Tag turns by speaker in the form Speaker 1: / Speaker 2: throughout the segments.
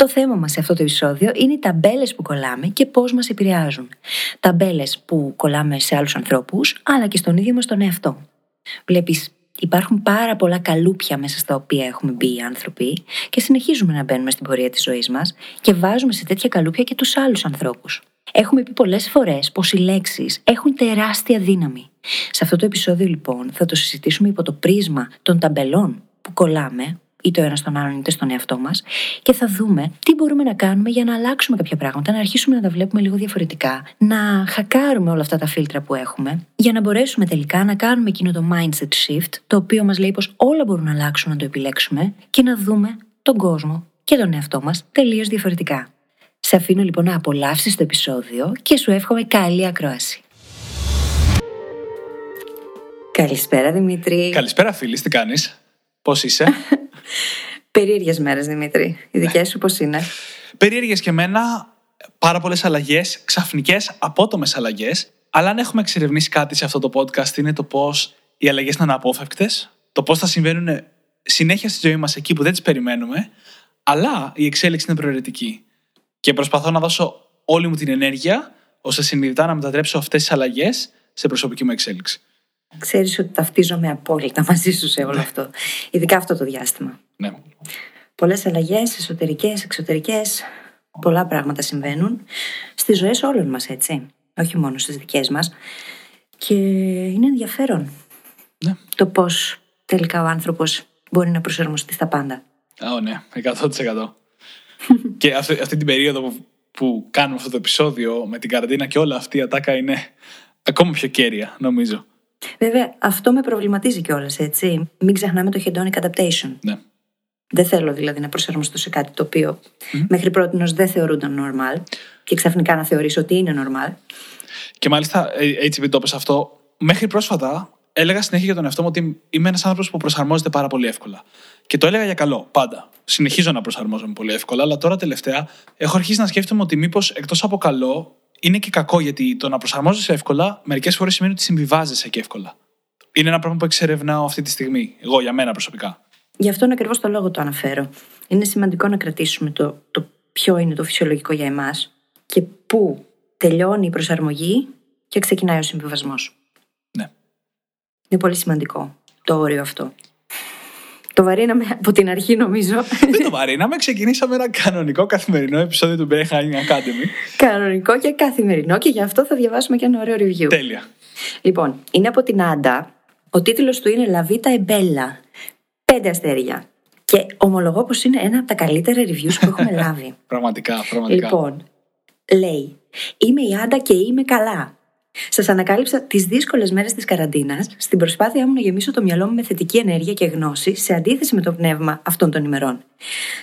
Speaker 1: Το θέμα μας σε αυτό το επεισόδιο είναι οι ταμπέλες που κολλάμε και πώς μας επηρεάζουν. Ταμπέλες που κολλάμε σε άλλους ανθρώπους, αλλά και στον ίδιο μας τον εαυτό. Βλέπεις, υπάρχουν πάρα πολλά καλούπια μέσα στα οποία έχουμε μπει οι άνθρωποι και συνεχίζουμε να μπαίνουμε στην πορεία της ζωής μας και βάζουμε σε τέτοια καλούπια και τους άλλους ανθρώπους. Έχουμε πει πολλές φορές πως οι λέξεις έχουν τεράστια δύναμη. Σε αυτό το επεισόδιο, λοιπόν, θα το συζητήσουμε υπό το πρίσμα των ταμπελών που κολλάμε, είτε ο ένας στον άλλον είτε στον εαυτό μας, και θα δούμε τι μπορούμε να κάνουμε για να αλλάξουμε κάποια πράγματα, να αρχίσουμε να τα βλέπουμε λίγο διαφορετικά, να χακάρουμε όλα αυτά τα φίλτρα που έχουμε, για να μπορέσουμε τελικά να κάνουμε εκείνο το mindset shift, το οποίο μας λέει πως όλα μπορούν να αλλάξουν να το επιλέξουμε και να δούμε τον κόσμο και τον εαυτό μας τελείως διαφορετικά. Σε αφήνω λοιπόν να απολαύσεις το επεισόδιο και σου εύχομαι καλή ακρόαση. Καλησπέρα Δημήτρη.
Speaker 2: Καλησπέρα φίλης, τι κάνεις, πώς είσαι;
Speaker 1: Περίεργες μέρες Δημήτρη, οι
Speaker 2: Ναι.
Speaker 1: δικές σου πώς είναι;
Speaker 2: Περίεργες και εμένα, πάρα πολλές αλλαγές, ξαφνικές, απότομες αλλαγές. Αλλά αν έχουμε εξερευνήσει κάτι σε αυτό το podcast είναι το πώς οι αλλαγές είναι αναπόφευκτες, το πώς θα συμβαίνουν συνέχεια στη ζωή μας εκεί που δεν τις περιμένουμε, αλλά η εξέλιξη είναι προαιρετική. Και προσπαθώ να δώσω όλη μου την ενέργεια ώστε συνειδητά να μετατρέψω αυτές τις αλλαγές σε προσωπική μου εξέλιξη.
Speaker 1: Ξέρεις ότι ταυτίζομαι απόλυτα μαζί σου σε όλο αυτό. Ειδικά αυτό το διάστημα.
Speaker 2: Ναι.
Speaker 1: Πολλές αλλαγές, εσωτερικές, εξωτερικές, πολλά πράγματα συμβαίνουν στις ζωές όλων μας έτσι. Όχι μόνο στις δικές μας. Και είναι ενδιαφέρον
Speaker 2: Ναι.
Speaker 1: το πώς τελικά ο άνθρωπος μπορεί να προσαρμοστεί στα πάντα.
Speaker 2: Α, ναι, 100%. και αυτή, αυτή την περίοδο που, που κάνουμε αυτό το επεισόδιο με την καραντίνα και όλα αυτή η ατάκα είναι ακόμα πιο κέρια, νομίζω.
Speaker 1: Βέβαια, αυτό με προβληματίζει κιόλας, έτσι. Μην ξεχνάμε το hedonic adaptation.
Speaker 2: Ναι.
Speaker 1: Δεν θέλω δηλαδή να προσαρμοστώ σε κάτι το οποίο μέχρι πρώτη δεν θεωρούνταν normal και ξαφνικά να θεωρήσω ότι είναι normal.
Speaker 2: Και μάλιστα, ε, έτσι επειδή το είπες αυτό, μέχρι πρόσφατα έλεγα συνέχεια για τον εαυτό μου ότι είμαι ένας άνθρωπος που προσαρμόζεται πάρα πολύ εύκολα. Και το έλεγα για καλό, πάντα. Συνεχίζω να προσαρμόζομαι πολύ εύκολα, αλλά τώρα τελευταία έχω αρχίσει να σκέφτομαι ότι μήπως εκτός από καλό είναι και κακό, γιατί το να προσαρμόζεσαι εύκολα μερικές φορές σημαίνει ότι συμβιβάζεσαι και εύκολα. Είναι ένα πράγμα που εξερευνάω αυτή τη στιγμή, εγώ για μένα προσωπικά.
Speaker 1: Γι' αυτόν ακριβώς το λόγο το αναφέρω. Είναι σημαντικό να κρατήσουμε το, το ποιο είναι το φυσιολογικό για εμάς και πού τελειώνει η προσαρμογή και ξεκινάει ο συμβιβασμός.
Speaker 2: Ναι.
Speaker 1: Είναι πολύ σημαντικό το όριο αυτό. Το βαρύναμε από την αρχή, νομίζω.
Speaker 2: Δεν το βαρύναμε, ξεκινήσαμε ένα κανονικό καθημερινό επεισόδιο του Brain Hacking Academy.
Speaker 1: Κανονικό και καθημερινό και γι' αυτό θα διαβάσουμε και ένα ωραίο review.
Speaker 2: Τέλεια.
Speaker 1: Λοιπόν, είναι από την Άντα. Ο τίτλος του είναι La Vita e Bella. Πέντε αστέρια. Και ομολογώ πως είναι ένα από τα καλύτερα reviews που έχουμε λάβει.
Speaker 2: Πραγματικά, πραγματικά.
Speaker 1: λοιπόν, λέει Είμαι η Άντα και είμαι καλά. Σας ανακάλυψα τις δύσκολες μέρες της καραντίνας στην προσπάθειά μου να γεμίσω το μυαλό μου με θετική ενέργεια και γνώση σε αντίθεση με το πνεύμα αυτών των ημερών.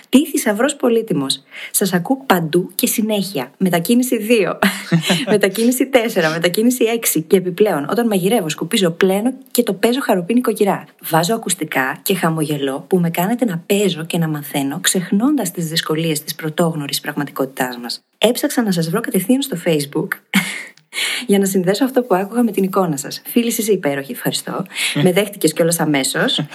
Speaker 1: Τι θησαυρό πολύτιμος. Σας ακούω παντού και συνέχεια. Μετακίνηση 2, μετακίνηση 4, μετακίνηση 6 και επιπλέον όταν μαγειρεύω, σκουπίζω, πλένω και το παίζω χαροπίνη κυρά. Βάζω ακουστικά και χαμογελώ που με κάνετε να παίζω και να μαθαίνω ξεχνώντας τις δυσκολίες της πρωτόγνωρης πραγματικότητάς μας. Έψαξα να σας βρω κατευθείαν στο Facebook για να συνδέσω αυτό που άκουγα με την εικόνα σας. Φίλη, είσαι υπέροχη, ευχαριστώ. με δέχτηκες κιόλας αμέσως.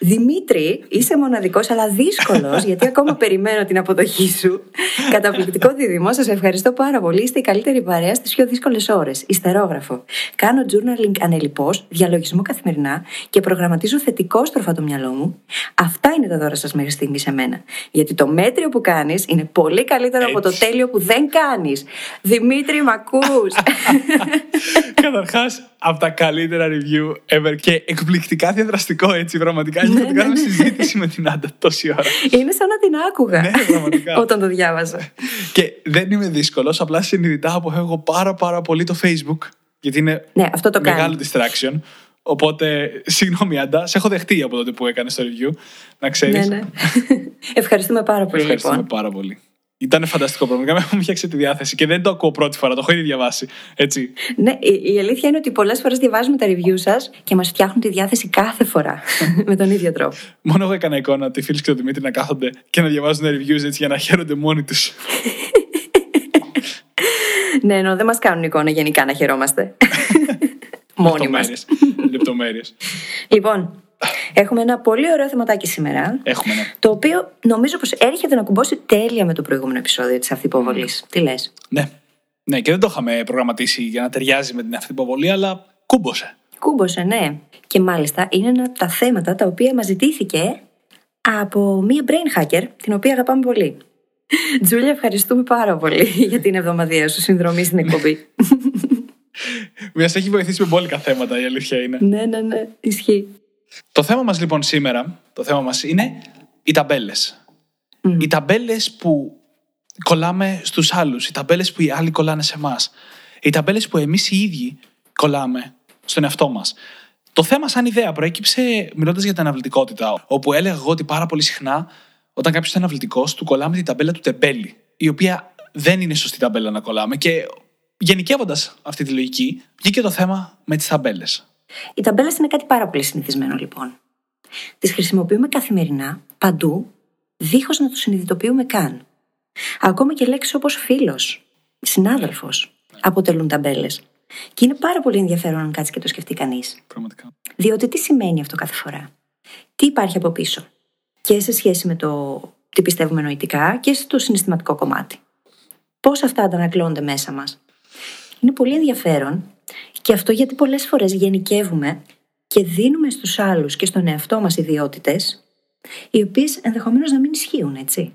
Speaker 1: Δημήτρη, είσαι μοναδικός αλλά δύσκολος, γιατί ακόμα περιμένω την αποδοχή σου. Καταπληκτικό δίδυμο, σας ευχαριστώ πάρα πολύ. Είστε η καλύτερη παρέα στις πιο δύσκολες ώρες. Ιστερόγραφο. Κάνω journaling ανελειπώ, διαλογισμό καθημερινά και προγραμματίζω θετικόστροφα το μυαλό μου. Αυτά είναι τα δώρα σας μέχρι στιγμής σε μένα. Γιατί το μέτριο που κάνεις είναι πολύ καλύτερο από το
Speaker 2: Έτσι.
Speaker 1: τέλειο που δεν κάνεις. Δημήτρη, μ' ακούς.
Speaker 2: Καταρχάς, από τα καλύτερα review ever και εκπληκτικά διαδραστικό έτσι. Πραγματικά
Speaker 1: Ναι,
Speaker 2: νιώθω ότι
Speaker 1: ναι,
Speaker 2: κάνουμε
Speaker 1: ναι.
Speaker 2: συζήτηση με την Άντα τόση ώρα.
Speaker 1: Είναι σαν να την άκουγα
Speaker 2: Ναι, πραγματικά.
Speaker 1: όταν το διάβαζα.
Speaker 2: και δεν είμαι δύσκολος, απλά συνειδητά αποφεύγω πάρα πάρα πολύ το Facebook. Γιατί είναι
Speaker 1: Ναι, αυτό το
Speaker 2: μεγάλο
Speaker 1: κάνει.
Speaker 2: distraction. Οπότε, συγγνώμη, Άντα, σε έχω δεχτεί από τότε που έκανες το review. Να ξέρεις.
Speaker 1: Ναι, ναι. Ευχαριστούμε πάρα πολύ
Speaker 2: Ευχαριστούμε
Speaker 1: λοιπόν.
Speaker 2: πάρα πολύ. Ήταν φανταστικό πρόγραμμα. Μου φτιάξει τη διάθεση και δεν το ακούω πρώτη φορά, το έχω ήδη διαβάσει. Έτσι.
Speaker 1: Ναι, η, η αλήθεια είναι ότι πολλές φορές διαβάζουμε τα review σας και μας φτιάχνουν τη διάθεση κάθε φορά. με τον ίδιο τρόπο.
Speaker 2: Μόνο εγώ έκανα εικόνα τη φίλη και τον Δημήτρης να κάθονται και να διαβάζουν reviews έτσι για να χαίρονται μόνοι τους.
Speaker 1: ναι, ενώ δεν μας κάνουν εικόνα γενικά να χαιρόμαστε. Μόνοι μας.
Speaker 2: Λεπτομέρειες.
Speaker 1: Λοιπόν, Έχουμε ένα πολύ ωραίο θεματάκι σήμερα.
Speaker 2: Έχουμε, ναι.
Speaker 1: Το οποίο νομίζω πως έρχεται να κουμπώσει τέλεια με το προηγούμενο επεισόδιο της αυθυποβολής. Mm. Τι λες;
Speaker 2: Ναι. Ναι, και δεν το είχαμε προγραμματίσει για να ταιριάζει με την αυθυποβολή, αλλά κούμπωσε.
Speaker 1: Κούμπωσε, ναι. Και μάλιστα είναι ένα από τα θέματα τα οποία μας ζητήθηκε από μία brain hacker, την οποία αγαπάμε πολύ. Τζούλια, ευχαριστούμε πάρα πολύ για την εβδομαδία σου συνδρομή στην εκπομπή.
Speaker 2: Μιας έχει βοηθήσει με μπόλικα θέματα, η αλήθεια είναι.
Speaker 1: Ναι, ναι, ναι, ισχύει.
Speaker 2: Το θέμα μας λοιπόν σήμερα, το θέμα μας είναι οι ταμπέλες. Οι ταμπέλες που κολλάμε στους άλλους, οι ταμπέλες που οι άλλοι κολλάνε σε εμάς. οι ταμπέλες που εμείς οι ίδιοι κολλάμε στον εαυτό μας. Το θέμα σαν ιδέα προέκυψε μιλώντας για την αναβλητικότητα, όπου έλεγα εγώ ότι πάρα πολύ συχνά όταν κάποιος είναι αναβλητικός, του κολλάμε την ταμπέλα του τεμπέλη, η οποία δεν είναι σωστή ταμπέλα να κολλάμε. Και γενικεύοντας αυτή τη λογική, βγήκε το θέμα με τις ταμπέλες.
Speaker 1: Οι ταμπέλε είναι κάτι πάρα πολύ συνηθισμένο λοιπόν. Τις χρησιμοποιούμε καθημερινά, παντού, δίχως να το συνειδητοποιούμε καν. Ακόμα και λέξεις όπως φίλος, συνάδελφος, αποτελούν ταμπέλες. Και είναι πάρα πολύ ενδιαφέρον αν κάτσει και το σκεφτεί κανείς.
Speaker 2: Πραγματικά.
Speaker 1: Διότι τι σημαίνει αυτό κάθε φορά; Τι υπάρχει από πίσω; Και σε σχέση με το τι πιστεύουμε νοητικά και στο συναισθηματικό κομμάτι. Πώς αυτά αντανακλώνται μέσα μας; Είναι πολύ ενδιαφέρον και αυτό γιατί πολλές φορές γενικεύουμε και δίνουμε στους άλλους και στον εαυτό μας ιδιότητες, οι οποίες ενδεχομένως να μην ισχύουν, έτσι.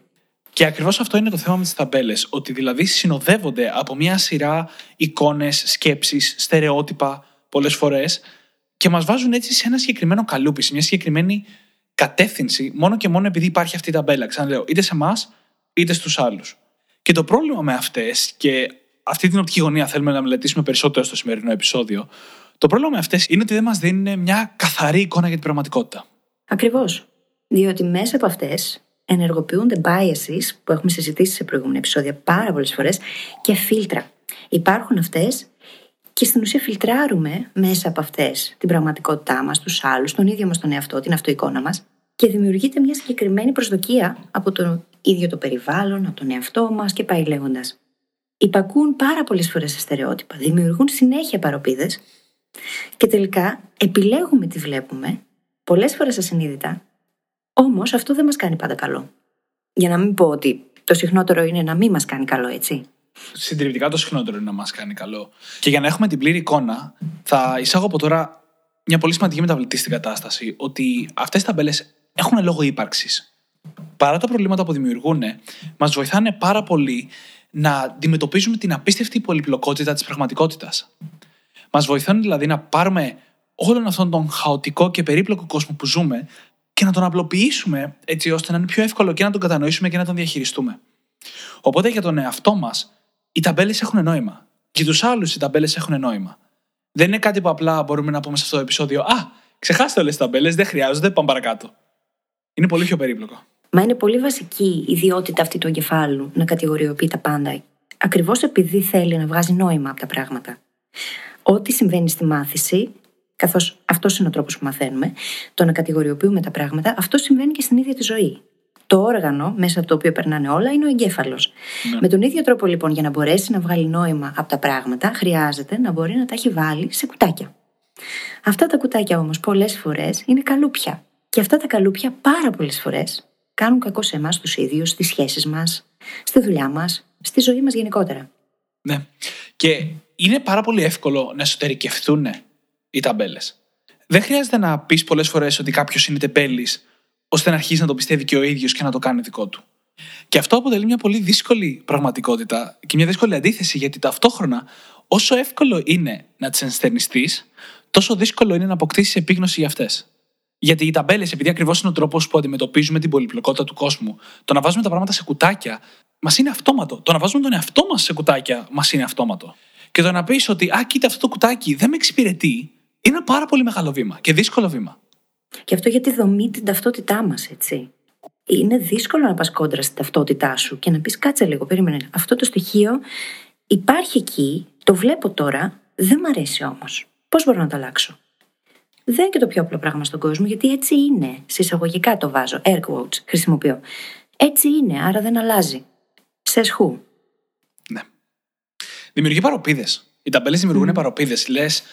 Speaker 2: Και ακριβώς αυτό είναι το θέμα με τις ταμπέλες. Ότι δηλαδή συνοδεύονται από μια σειρά εικόνες, σκέψεις, στερεότυπα πολλές φορές και μας βάζουν έτσι σε ένα συγκεκριμένο καλούπι, σε μια συγκεκριμένη κατεύθυνση, μόνο και μόνο επειδή υπάρχει αυτή η ταμπέλα. Ξαναλέω, είτε σε εμάς είτε στους άλλους. Και το πρόβλημα με αυτές, και αυτή την οπτική γωνία θέλουμε να μελετήσουμε περισσότερο στο σημερινό επεισόδιο. Το πρόβλημα με αυτές είναι ότι δεν μας δίνουν μια καθαρή εικόνα για την πραγματικότητα.
Speaker 1: Ακριβώς. Διότι μέσα από αυτές ενεργοποιούνται biases που έχουμε συζητήσει σε προηγούμενα επεισόδια πάρα πολλές φορές και φίλτρα. Υπάρχουν αυτές και στην ουσία φιλτράρουμε μέσα από αυτές την πραγματικότητά μας, τους άλλους, τον ίδιο μας τον εαυτό, την αυτοεικόνα μας και δημιουργείται μια συγκεκριμένη προσδοκία από το ίδιο το περιβάλλον, από τον εαυτό μας και πάει λέγοντας υπακούν πάρα πολλές φορές σε στερεότυπα, δημιουργούν συνέχεια παροπίδες και τελικά επιλέγουμε τι βλέπουμε, πολλές φορές ασυνείδητα, όμως αυτό δεν μας κάνει πάντα καλό. Για να μην πω ότι το συχνότερο είναι να μην μας κάνει καλό, έτσι.
Speaker 2: Συντριπτικά το συχνότερο είναι να μας κάνει καλό. Και για να έχουμε την πλήρη εικόνα, θα εισάγω από τώρα μια πολύ σημαντική μεταβλητή στην κατάσταση, ότι αυτές οι ταμπέλες έχουν λόγο ύπαρξης. Παρά τα προβλήματα που δημιουργούν, μας βοηθάνε πάρα πολύ να αντιμετωπίζουμε την απίστευτη πολυπλοκότητα της πραγματικότητας. Μας βοηθάνε δηλαδή να πάρουμε όλον αυτόν τον χαοτικό και περίπλοκο κόσμο που ζούμε και να τον απλοποιήσουμε έτσι ώστε να είναι πιο εύκολο και να τον κατανοήσουμε και να τον διαχειριστούμε. Οπότε για τον εαυτό μας, οι ταμπέλες έχουν νόημα. Για τους άλλους, οι ταμπέλες έχουν νόημα. Δεν είναι κάτι που απλά μπορούμε να πούμε σε αυτό το επεισόδιο. Α, ξεχάστε όλες τις ταμπέλες, δεν χρειάζονται, πάμε παρακάτω. Είναι πολύ πιο περίπλοκο.
Speaker 1: Μα είναι πολύ βασική η ιδιότητα αυτή του εγκεφάλου να κατηγοριοποιεί τα πάντα. Ακριβώς επειδή θέλει να βγάζει νόημα από τα πράγματα. Ό,τι συμβαίνει στη μάθηση, καθώς αυτός είναι ο τρόπος που μαθαίνουμε, το να κατηγοριοποιούμε τα πράγματα, αυτό συμβαίνει και στην ίδια τη ζωή. Το όργανο μέσα από το οποίο περνάνε όλα είναι ο εγκέφαλος. Ναι. Με τον ίδιο τρόπο λοιπόν, για να μπορέσει να βγάλει νόημα από τα πράγματα, χρειάζεται να μπορεί να τα έχει βάλει σε κουτάκια. Αυτά τα κουτάκια όμως πολλές φορές είναι καλούπια. Και αυτά τα καλούπια πάρα πολλές φορές κάνουν κακό σε εμάς τους ίδιους, στις σχέσεις μας, στη δουλειά μας, στη ζωή μας γενικότερα.
Speaker 2: Ναι. Και είναι πάρα πολύ εύκολο να εσωτερικευθούν οι ταμπέλες. Δεν χρειάζεται να πεις πολλές φορές ότι κάποιος είναι τεμπέλης, ώστε να αρχίσει να το πιστεύει και ο ίδιος και να το κάνει δικό του. Και αυτό αποτελεί μια πολύ δύσκολη πραγματικότητα και μια δύσκολη αντίθεση, γιατί ταυτόχρονα, όσο εύκολο είναι να τι ενστερνιστείς, τόσο δύσκολο είναι να αποκτήσεις επίγνωση για αυτές. Γιατί οι ταμπέλες, επειδή ακριβώς είναι ο τρόπος που αντιμετωπίζουμε την πολυπλοκότητα του κόσμου, το να βάζουμε τα πράγματα σε κουτάκια μας είναι αυτόματο. Το να βάζουμε τον εαυτό μας σε κουτάκια μας είναι αυτόματο. Και το να πεις ότι, Α, κοίτα αυτό το κουτάκι δεν με εξυπηρετεί, είναι ένα πάρα πολύ μεγάλο βήμα και δύσκολο βήμα.
Speaker 1: Και αυτό γιατί δομεί την ταυτότητά μας, έτσι. είναι δύσκολο να πας κόντρα στην ταυτότητά σου και να πεις κάτσε λίγο, περίμενε. Αυτό το στοιχείο υπάρχει εκεί, το βλέπω τώρα, δεν μ' αρέσει όμως. Πώς μπορώ να το αλλάξω; Δεν είναι και το πιο απλό πράγμα στον κόσμο, γιατί έτσι είναι. Συσσαγωγικά το βάζω. Air quotes χρησιμοποιώ. Έτσι είναι, άρα δεν αλλάζει. Σε σχού.
Speaker 2: Ναι. Δημιουργεί παροπίδες. Οι ταμπέλες δημιουργούν mm. παροπίδες. Λες,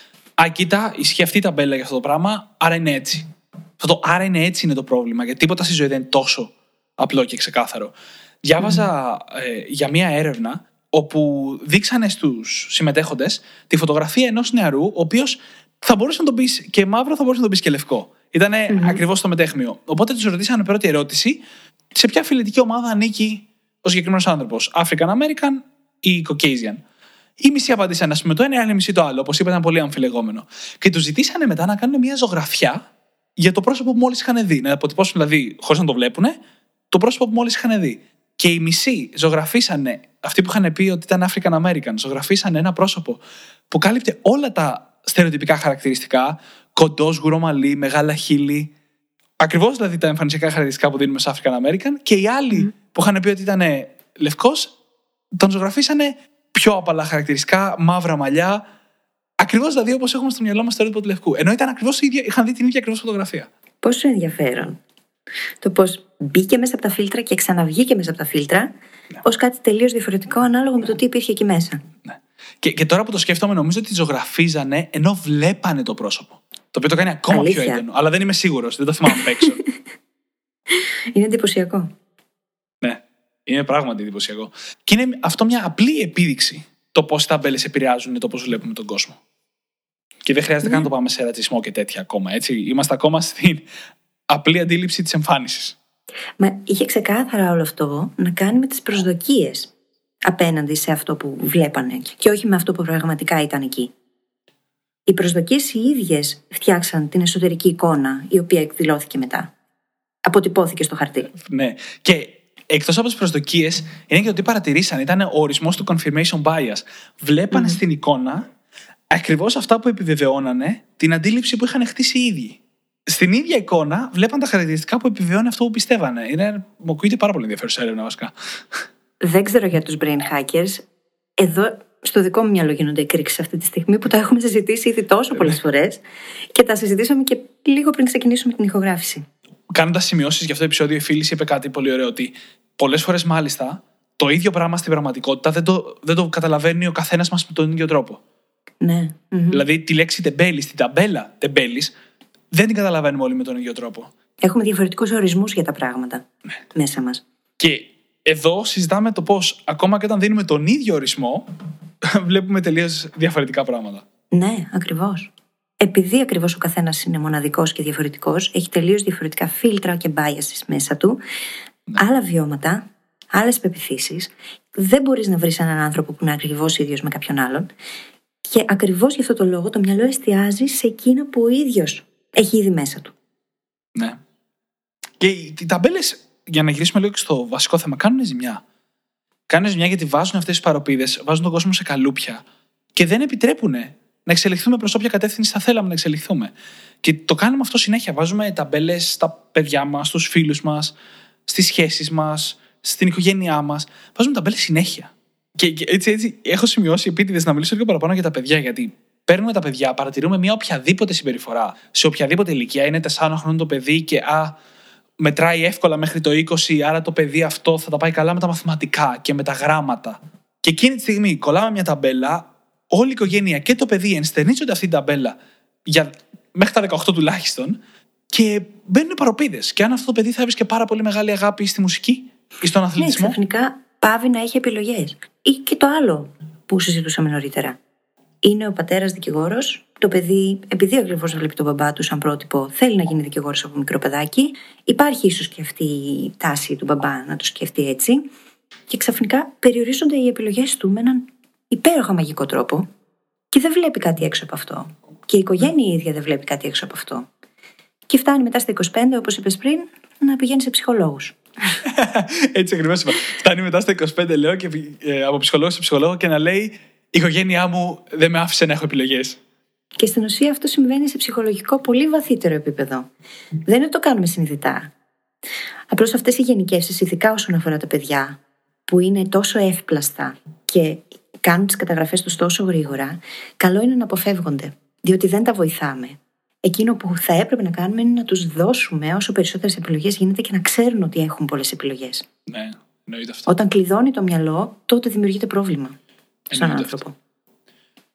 Speaker 2: Α, κοίτα, ισχύει αυτή η ταμπέλα για αυτό το πράγμα, άρα είναι έτσι. Αυτό το άρα είναι έτσι είναι το πρόβλημα, γιατί τίποτα στη ζωή δεν είναι τόσο απλό και ξεκάθαρο. Διάβαζα ε, για μία έρευνα όπου δείξανε στους συμμετέχοντες τη φωτογραφία ενός νεαρού, ο οποίος θα μπορούσε να τον πεις και μαύρο, θα μπορούσε να τον πεις και λευκό. Ήταν mm-hmm. ακριβώς το μετέχμιο. Οπότε τους ρωτήσανε πρώτη ερώτηση, σε ποια φιλετική ομάδα ανήκει ο συγκεκριμένος άνθρωπος, African American ή Caucasian. Οι μισοί απάντησαν, α πούμε, το ένα, η άλλη μισή το άλλο. Όπως είπα, ήταν πολύ αμφιλεγόμενο. Και τους ζητήσανε μετά να κάνουν μια ζωγραφιά για το πρόσωπο που μόλις είχαν δει. Να αποτυπώσουν δηλαδή, χωρίς να το βλέπουν, το πρόσωπο που μόλις είχαν δει. Και οι μισοί ζωγραφίσανε, αυτοί που είχαν πει ότι ήταν African American, ζωγραφίσανε ένα πρόσωπο που κάλυπτε όλα τα στερεοτυπικά χαρακτηριστικά. Κοντός, γουρομαλί, μεγάλα χείλη. Ακριβώς δηλαδή τα εμφανισιακά χαρακτηριστικά που δίνουμε σε African American. Και οι άλλοι που είχαν πει ότι ήταν λευκός, τον ζωγραφίσανε πιο απαλά χαρακτηριστικά, μαύρα μαλλιά. Ακριβώς δηλαδή όπως έχουμε στο μυαλό μας το έντυπο του λευκού. Ενώ ήταν ακριβώς είχαν δει την ίδια ακριβώς φωτογραφία.
Speaker 1: Πόσο ενδιαφέρον. Το πώς μπήκε μέσα από τα φίλτρα και ξαναβγήκε μέσα από τα φίλτρα ναι. ως κάτι τελείως διαφορετικό ανάλογα με το τι υπήρχε εκεί μέσα.
Speaker 2: Ναι. Και, και τώρα που το σκέφτομαι, νομίζω ότι ζωγραφίζανε ενώ βλέπανε το πρόσωπο. Το οποίο το κάνει ακόμα
Speaker 1: Αλήθεια.
Speaker 2: πιο έντονο. Αλλά δεν είμαι σίγουρος, δεν το θυμάμαι απ' έξω.
Speaker 1: Είναι εντυπωσιακό.
Speaker 2: ναι, είναι πράγματι εντυπωσιακό. Και είναι αυτό μια απλή επίδειξη το πώς οι ταμπέλες επηρεάζουν το πώς βλέπουμε τον κόσμο. Και δεν χρειάζεται καν να το πάμε σε ρατσισμό και τέτοια ακόμα. Έτσι. Είμαστε ακόμα στην απλή αντίληψη της εμφάνισης.
Speaker 1: Μα είχε ξεκάθαρα όλο αυτό να κάνει με τις προσδοκίες απέναντι σε αυτό που βλέπανε και όχι με αυτό που πραγματικά ήταν εκεί. Οι προσδοκίες οι ίδιες φτιάξαν την εσωτερική εικόνα η οποία εκδηλώθηκε μετά. Αποτυπώθηκε στο χαρτί.
Speaker 2: Ναι. Και εκτός από τις προσδοκίες, είναι και το τι παρατηρήσαν. Ήταν ο ορισμός του confirmation bias. Βλέπανε στην εικόνα ακριβώς αυτά που επιβεβαιώνανε την αντίληψη που είχαν χτίσει οι ίδιοι. Στην ίδια εικόνα βλέπαν τα χαρακτηριστικά που επιβεβαιώνει αυτό που πιστεύανε. Είναι, μου ακούγεται πάρα πολύ ενδιαφέρουσα έρευνα βασικά.
Speaker 1: Δεν ξέρω για τους brain hackers. Εδώ στο δικό μου μυαλό γίνονται εκρήξει αυτή τη στιγμή που τα έχουμε συζητήσει ήδη τόσο πολλές φορές και τα συζητήσαμε και λίγο πριν ξεκινήσουμε την ηχογράφηση.
Speaker 2: Κάνοντας σημειώσεις για αυτό το επεισόδιο, η φίλη είπε κάτι πολύ ωραίο. Ότι πολλές φορές μάλιστα το ίδιο πράγμα στην πραγματικότητα δεν το, δεν το καταλαβαίνει ο καθένας μας με τον ίδιο τρόπο.
Speaker 1: Ναι. μμμ.
Speaker 2: Δηλαδή τη λέξη τεμπέλη, την ταμπέλα τεμπέλη, δεν την καταλαβαίνουμε όλοι με τον ίδιο τρόπο.
Speaker 1: Έχουμε διαφορετικούς ορισμούς για τα πράγματα
Speaker 2: Ναι.
Speaker 1: μέσα μας.
Speaker 2: Και εδώ συζητάμε το πώς ακόμα και όταν δίνουμε τον ίδιο ορισμό, βλέπουμε τελείως διαφορετικά πράγματα.
Speaker 1: Ναι, ακριβώς. Επειδή ακριβώς ο καθένας είναι μοναδικός και διαφορετικός, έχει τελείως διαφορετικά φίλτρα και biases μέσα του, άλλα βιώματα, άλλες πεπιθήσεις. Δεν μπορείς να βρεις έναν άνθρωπο που είναι ακριβώς ίδιος με κάποιον άλλον. Και ακριβώς γι' αυτό το λόγο το μυαλό εστιάζει σε εκείνο που ο ίδιος έχει ήδη μέσα του.
Speaker 2: Ναι. Και οι οι ταμπέλες, για να γυρίσουμε λίγο και στο βασικό θέμα, κάνουν ζημιά. Κάνουν ζημιά γιατί βάζουν αυτές τις παροπίδες, βάζουν τον κόσμο σε καλούπια και δεν επιτρέπουν να εξελιχθούμε προς όποια κατεύθυνση θα θέλαμε να εξελιχθούμε. Και το κάνουμε αυτό συνέχεια. Βάζουμε ταμπέλες στα παιδιά μας, στους φίλους μας, στις σχέσεις μας, στην οικογένειά μας. Βάζουμε ταμπέλες συνέχεια. Και, και έτσι, έτσι έχω σημειώσει επίτηδες να μιλήσω λίγο παραπάνω για τα παιδιά, γιατί παίρνουμε τα παιδιά, παρατηρούμε μια οποιαδήποτε συμπεριφορά σε οποιαδήποτε ηλικία. Είναι 4 χρόνων το παιδί και α, μετράει εύκολα μέχρι το 20, άρα το παιδί αυτό θα τα πάει καλά με τα μαθηματικά και με τα γράμματα. Και εκείνη τη στιγμή κολλάμε μια ταμπέλα, όλη η οικογένεια και το παιδί ενστερνίζονται αυτή την ταμπέλα για, μέχρι τα 18 τουλάχιστον και μπαίνουν παροπίδες. Και αν αυτό το παιδί θα έβρισκε πάρα πολύ μεγάλη αγάπη στη μουσική ή στον
Speaker 1: Ναι,
Speaker 2: αθλητισμό.
Speaker 1: ξαφνικά πάβει να έχει επιλογές. Ή και το άλλο που συζητούσαμε νωρίτερα. Είναι ο πατέρας δικηγόρος, το παιδί, επειδή ακριβώς βλέπει τον μπαμπά του σαν πρότυπο, θέλει να γίνει δικηγόρος από μικρό παιδάκι. Υπάρχει ίσως και αυτή η τάση του μπαμπά να το σκεφτεί έτσι. Και ξαφνικά περιορίζονται οι επιλογές του με έναν υπέροχα μαγικό τρόπο και δεν βλέπει κάτι έξω από αυτό. Και η οικογένεια η ίδια δεν βλέπει κάτι έξω από αυτό. Και φτάνει μετά στα 25, όπως είπες πριν, να πηγαίνει σε ψυχολόγους.
Speaker 2: Έτσι ακριβώς είπα. Φτάνει μετά στα 25, λέω, και, ε, από ψυχολόγο σε ψυχολόγο και να λέει: Η οικογένειά μου δεν με άφησε να έχω επιλογές.
Speaker 1: Και στην ουσία αυτό συμβαίνει σε ψυχολογικό πολύ βαθύτερο επίπεδο. Δεν είναι ότι το κάνουμε συνειδητά. Απλώς αυτές οι γενικεύσεις, ειδικά όσον αφορά τα παιδιά, που είναι τόσο εύπλαστα και κάνουν τις καταγραφές τους τόσο γρήγορα, καλό είναι να αποφεύγονται, διότι δεν τα βοηθάμε. Εκείνο που θα έπρεπε να κάνουμε είναι να τους δώσουμε όσο περισσότερες επιλογές γίνεται και να ξέρουν ότι έχουν πολλές επιλογές.
Speaker 2: Ναι, εννοείται αυτό.
Speaker 1: Όταν κλειδώνει το μυαλό, τότε δημιουργείται πρόβλημα στον
Speaker 2: Εννοείται
Speaker 1: άνθρωπο.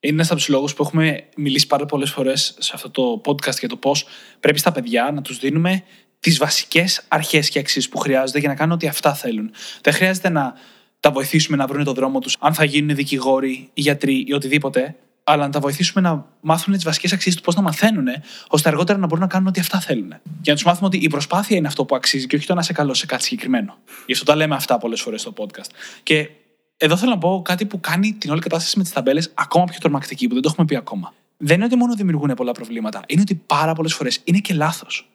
Speaker 2: Είναι ένας από τους λόγους που έχουμε μιλήσει πάρα πολλές φορές σε αυτό το podcast για το πώς πρέπει στα παιδιά να τους δίνουμε τις βασικές αρχές και αξίες που χρειάζονται για να κάνουν ό,τι αυτά θέλουν. Δεν χρειάζεται να τα βοηθήσουμε να βρουν τον δρόμο τους, αν θα γίνουν δικηγόροι, γιατροί ή οτιδήποτε, αλλά να τα βοηθήσουμε να μάθουν τις βασικές αξίες του πώς να μαθαίνουν, ώστε αργότερα να μπορούν να κάνουν ό,τι αυτά θέλουν. Για να τους μάθουμε ότι η προσπάθεια είναι αυτό που αξίζει και όχι το να είσαι καλό σε κάτι συγκεκριμένο. Γι' αυτό τα λέμε αυτά πολλές φορές στο podcast. Και εδώ θέλω να πω κάτι που κάνει την όλη κατάσταση με τις ταμπέλες ακόμα πιο τρομακτική, που δεν το έχουμε πει ακόμα. Δεν είναι ότι μόνο δημιουργούν πολλά προβλήματα, είναι ότι πάρα πολλές φορές είναι και λάθος.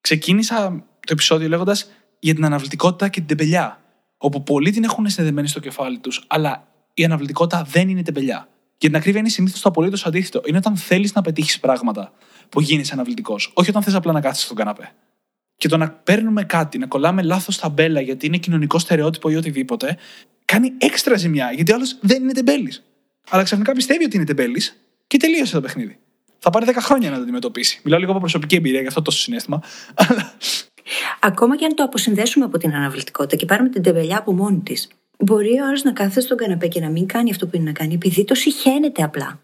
Speaker 2: Ξεκίνησα το επεισόδιο λέγοντας για την αναβλητικότητα και την τεμπελιά. Όπου πολλοί την έχουν συνδεδεμένη στο κεφάλι τους, αλλά η αναβλητικότητα δεν είναι τεμπελιά. Για την ακρίβεια είναι συνήθως το απολύτως αντίθετο. Είναι όταν θέλεις να πετύχεις πράγματα που γίνεις αναβλητικός, όχι όταν θες απλά να κάτσει στον καναπέ. Και το να παίρνουμε κάτι, να κολλάμε λάθος ταμπέλα γιατί είναι κοινωνικό στερεότυπο ή οτιδήποτε, κάνει έξτρα ζημιά γιατί ο άλλος δεν είναι τεμπέλης. Αλλά ξαφνικά πιστεύει ότι είναι τεμπέλης και τελείωσε το παιχνίδι. Θα πάρει 10 χρόνια να το αντιμετωπίσει. Μιλάω λίγο από προσωπική εμπειρία, γι' αυτό τόσο συνέστημα. Αλλά
Speaker 1: Ακόμα και αν το αποσυνδέσουμε από την αναβλητικότητα και πάρουμε την τεμπελιά από μόνη της, μπορεί ο άλλος να κάθεται στον καναπέ και να μην κάνει αυτό που είναι να κάνει, επειδή το συχαίνεται απλά.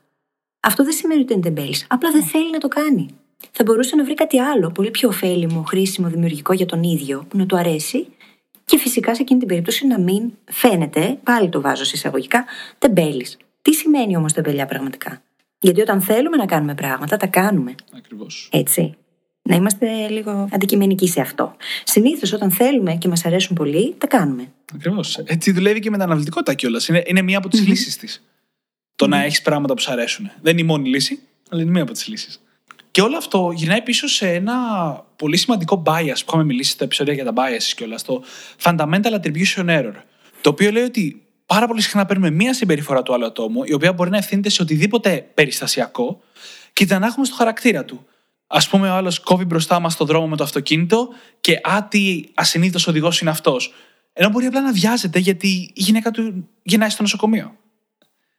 Speaker 1: Αυτό δεν σημαίνει ότι είναι τεμπέλης. Απλά δεν θέλει να το κάνει. Θα μπορούσε να βρει κάτι άλλο, πολύ πιο ωφέλιμο, χρήσιμο, δημιουργικό για τον ίδιο, που να του αρέσει και φυσικά σε εκείνη την περίπτωση να μην φαίνεται, πάλι το βάζω σε εισαγωγικά, τεμπέλης. Τι σημαίνει όμως τεμπελιά πραγματικά; Γιατί όταν θέλουμε να κάνουμε πράγματα, τα κάνουμε.
Speaker 2: Ακριβώς.
Speaker 1: Έτσι. Να είμαστε λίγο αντικειμενικοί σε αυτό. Συνήθως όταν θέλουμε και μας αρέσουν πολύ, τα κάνουμε.
Speaker 2: Ακριβώς. Έτσι δουλεύει και με την αναβλητικότητα κιόλας. Είναι, είναι μία από τις λύσεις της. Το να έχεις πράγματα που σου αρέσουν. Δεν είναι η μόνη λύση, αλλά είναι μία από τις λύσεις. Και όλο αυτό γυρνάει πίσω σε ένα πολύ σημαντικό bias που είχαμε μιλήσει στα επεισόδια για τα biases κιόλας. Το fundamental attribution error. Το οποίο λέει ότι πάρα πολύ συχνά παίρνουμε μία συμπεριφορά του άλλου ατόμου, η οποία μπορεί να ευθύνεται σε οτιδήποτε περιστασιακό και την ανάγουμε στο χαρακτήρα του. Α πούμε, ο άλλος κόβει μπροστά μας στο δρόμο με το αυτοκίνητο και α, τι ασυνείδητο οδηγός είναι αυτός. Ενώ μπορεί απλά να βιάζεται γιατί η γυναίκα του γεννάει στο νοσοκομείο.